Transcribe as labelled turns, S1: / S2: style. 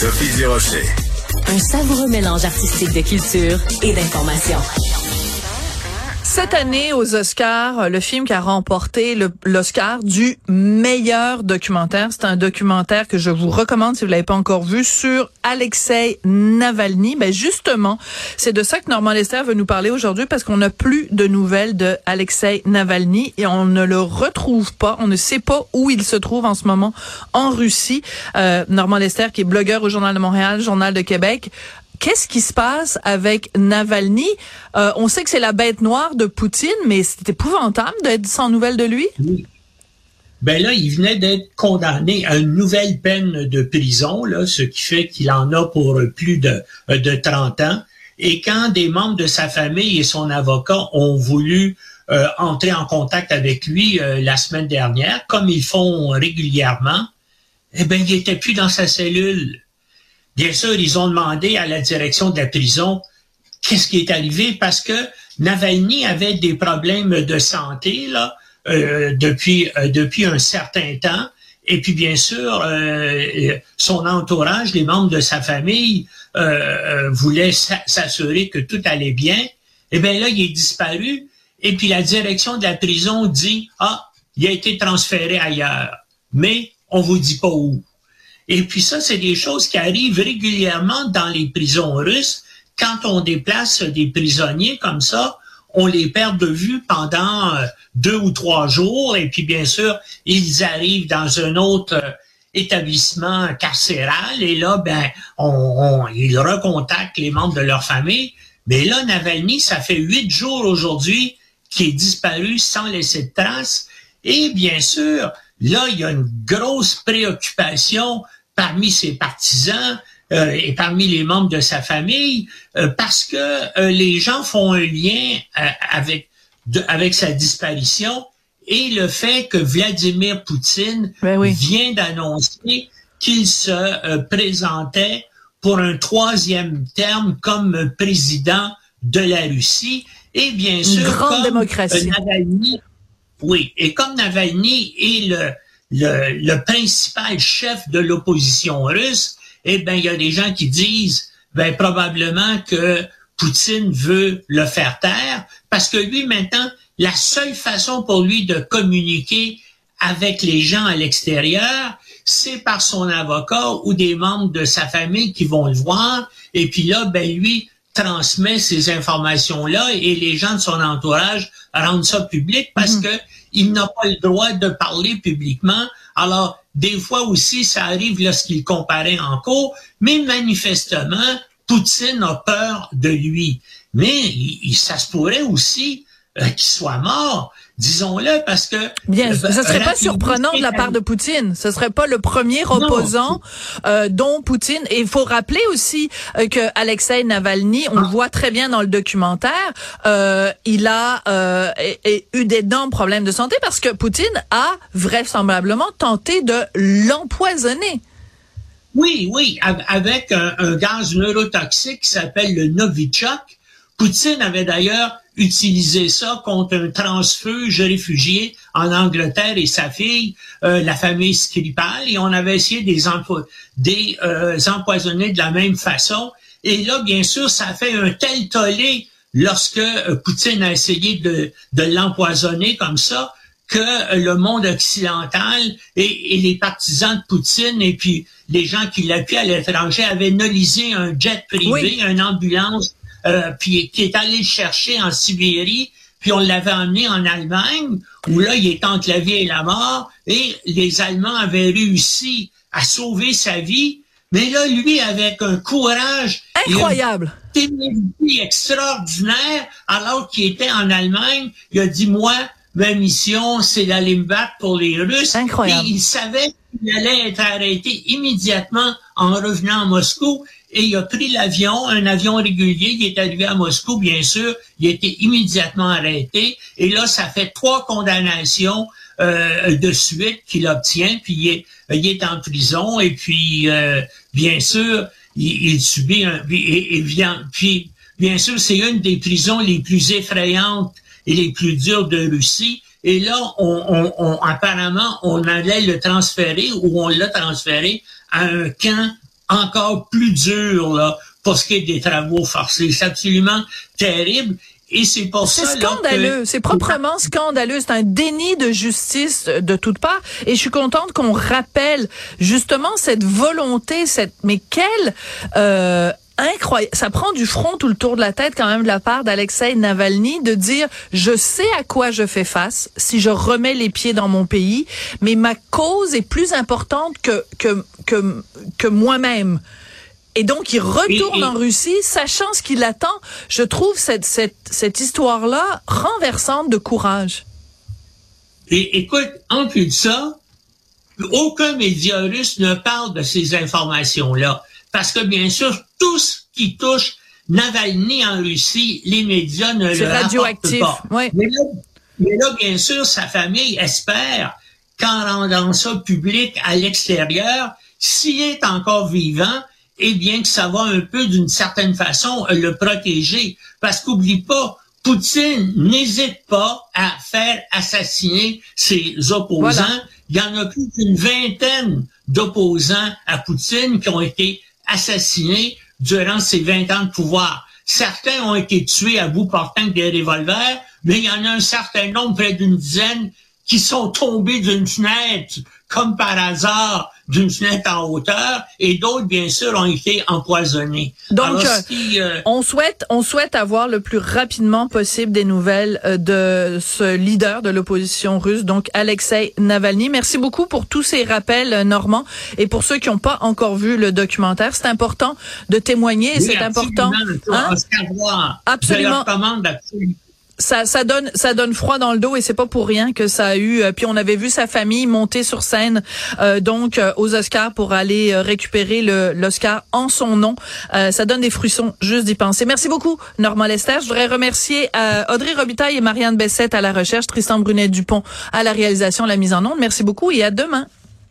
S1: Sophie Durocher.
S2: Un savoureux mélange artistique de culture et d'information.
S3: Cette année, aux Oscars, le film qui a remporté l'Oscar du meilleur documentaire, c'est un documentaire que je vous recommande si vous l'avez pas encore vu sur Alexei Navalny. Ben justement, c'est de ça que Normand Lester veut nous parler aujourd'hui parce qu'on n'a plus de nouvelles de Alexei Navalny et on ne le retrouve pas. On ne sait pas où il se trouve en ce moment en Russie. Euh, Normand Lester, qui est blogueur au Journal de Montréal, Journal de Québec, Qu'est-ce qui se passe avec Navalny? Euh, on sait que c'est la bête noire de Poutine, mais c'est épouvantable d'être sans nouvelles de lui.
S4: Oui. Ben là, il venait d'être condamné à une nouvelle peine de prison, là, ce qui fait qu'il en a pour plus de, de 30 ans. Et quand des membres de sa famille et son avocat ont voulu euh, entrer en contact avec lui euh, la semaine dernière, comme ils font régulièrement, eh ben, il était plus dans sa cellule. Bien sûr, ils ont demandé à la direction de la prison qu'est-ce qui est arrivé parce que Navalny avait des problèmes de santé là euh, depuis euh, depuis un certain temps et puis bien sûr euh, son entourage, les membres de sa famille voulaient s'assurer que tout allait bien. Et eh bien là, il est disparu et puis la direction de la prison dit ah il a été transféré ailleurs, mais on vous dit pas où. Et puis ça, c'est des choses qui arrivent régulièrement dans les prisons russes. Quand on déplace des prisonniers comme ça, on les perd de vue pendant euh, deux ou trois jours. Et puis, bien sûr, ils arrivent dans un autre euh, établissement carcéral. Et là, ben, on, ils recontactent les membres de leur famille. Mais là, Navalny, ça fait huit jours aujourd'hui qu'il est disparu sans laisser de traces. Et bien sûr, là, il y a une grosse préoccupation parmi ses partisans euh, et parmi les membres de sa famille, euh, parce que euh, les gens font un lien avec, avec sa disparition et le fait que Vladimir Poutine
S3: ben
S4: vient d'annoncer qu'il se présentait pour un troisième terme comme président de la Russie. Et bien sûr,
S3: Une grande démocratie.
S4: Navalny, oui, et comme Navalny est le, le, le principal chef de l'opposition russe, eh ben il y a des gens qui disent ben probablement que Poutine veut le faire taire parce que lui maintenant la seule façon pour lui de communiquer avec les gens à l'extérieur, c'est par son avocat ou des membres de sa famille qui vont le voir et puis là ben lui transmet ces informations-là et les gens de son entourage rendent ça public parce mhm. que il n'a pas le droit de parler publiquement. Alors, des fois aussi, ça arrive lorsqu'il comparait en cours, mais manifestement, Poutine a peur de lui. Mais il, ça se pourrait aussi euh, qu'il soit mort disons-le, parce que...
S3: Bien, ce serait pas surprenant de la part de Poutine. Ce serait pas le premier opposant euh, dont Poutine... Et il faut rappeler aussi euh, que Alexei Navalny, on le ah. voit très bien dans le documentaire, euh, il a euh, eu d'énormes problèmes de santé parce que Poutine a vraisemblablement tenté de l'empoisonner.
S4: Oui, oui, avec un, un gaz neurotoxique qui s'appelle le Novichok. Poutine avait d'ailleurs utiliser ça contre un transfuge réfugié en Angleterre et sa fille, euh, la famille Skripal, et on avait essayé des, des euh, empoisonner de la même façon. Et là, bien sûr, ça a fait un tel tollé lorsque euh, Poutine a essayé de, de l'empoisonner comme ça, que le monde occidental et, les partisans de Poutine et puis les gens qui l'appuient à l'étranger avaient nolisé un jet privé, une ambulance euh, puis qui est allé le chercher en Sibérie, puis on l'avait emmené en Allemagne, où là, il est entre la vie et la mort, et les Allemands avaient réussi à sauver sa vie, mais là, lui, avec un courage
S3: incroyable,
S4: une extraordinaire, alors qu'il était en Allemagne, il a dit, moi, ma mission, c'est d'aller me battre pour les Russes.
S3: Incroyable.
S4: Et il savait qu'il allait être arrêté immédiatement en revenant à Moscou et il a pris l'avion, un avion régulier, il est arrivé à Moscou, bien sûr, il a été immédiatement arrêté, et là, ça fait trois condamnations euh, de suite qu'il obtient, puis il est, il en prison, et puis, euh, bien sûr, il, subit un... Et, bien, puis, bien sûr, c'est une des prisons les plus effrayantes et les plus dures de Russie, et là, on, on apparemment, on allait le transférer, ou on l'a transféré à un camp encore plus dur là, pour ce qui est des travaux forcés. C'est absolument terrible. Et c'est pour
S3: ça. C'est scandaleux. C'est proprement scandaleux. C'est un déni de justice de toutes parts. Et je suis contente qu'on rappelle justement cette volonté, cette mais quelle euh, incroyable. Ça prend du front tout le tour de la tête quand même de la part d'Alexei Navalny de dire je sais à quoi je fais face si je remets les pieds dans mon pays, mais ma cause est plus importante que que que, que moi-même. Et donc, il retourne en Russie, sachant ce qui l'attend. Je trouve cette, cette, cette histoire-là renversante de courage.
S4: Et écoute, en plus de ça, aucun média russe ne parle de ces informations-là. Parce que, bien sûr, tout ce qui touche Navalny en Russie, les médias ne le radioactif. pas. Oui. Mais, là, mais là, bien sûr, sa famille espère qu'en rendant ça public à l'extérieur, s'il est encore vivant, et bien que ça va un peu d'une certaine façon le protéger. Parce qu'oublie pas, Poutine n'hésite pas à faire assassiner ses opposants. Il y en a plus d'une vingtaine d'opposants à Poutine qui ont été assassinés durant ses 20 ans de pouvoir. Certains ont été tués à bout portant des revolvers, mais il y en a un certain nombre, près d'une dizaine, qui sont tombés d'une fenêtre comme par hasard d'une fenêtre en hauteur et d'autres bien sûr ont été empoisonnés.
S3: Donc euh, euh, on souhaite on souhaite avoir le plus rapidement possible des nouvelles euh, de ce leader de l'opposition russe donc Alexei Navalny. Merci beaucoup pour tous ces rappels Normand et pour ceux qui n'ont pas encore vu le documentaire, c'est important de témoigner, c'est important.
S4: Hein? Absolument
S3: ça, ça donne ça donne froid dans le dos et c'est pas pour rien que ça a eu. Euh, puis on avait vu sa famille monter sur scène euh, donc euh, aux Oscars pour aller récupérer le l'Oscar en son nom. ça donne des frissons juste d'y penser. Merci beaucoup Normand Lester. Je voudrais remercier Audrey Robitaille et Marianne Bessette à la recherche, Tristan Brunet Dupont à la réalisation, la mise en onde. Merci beaucoup et à demain.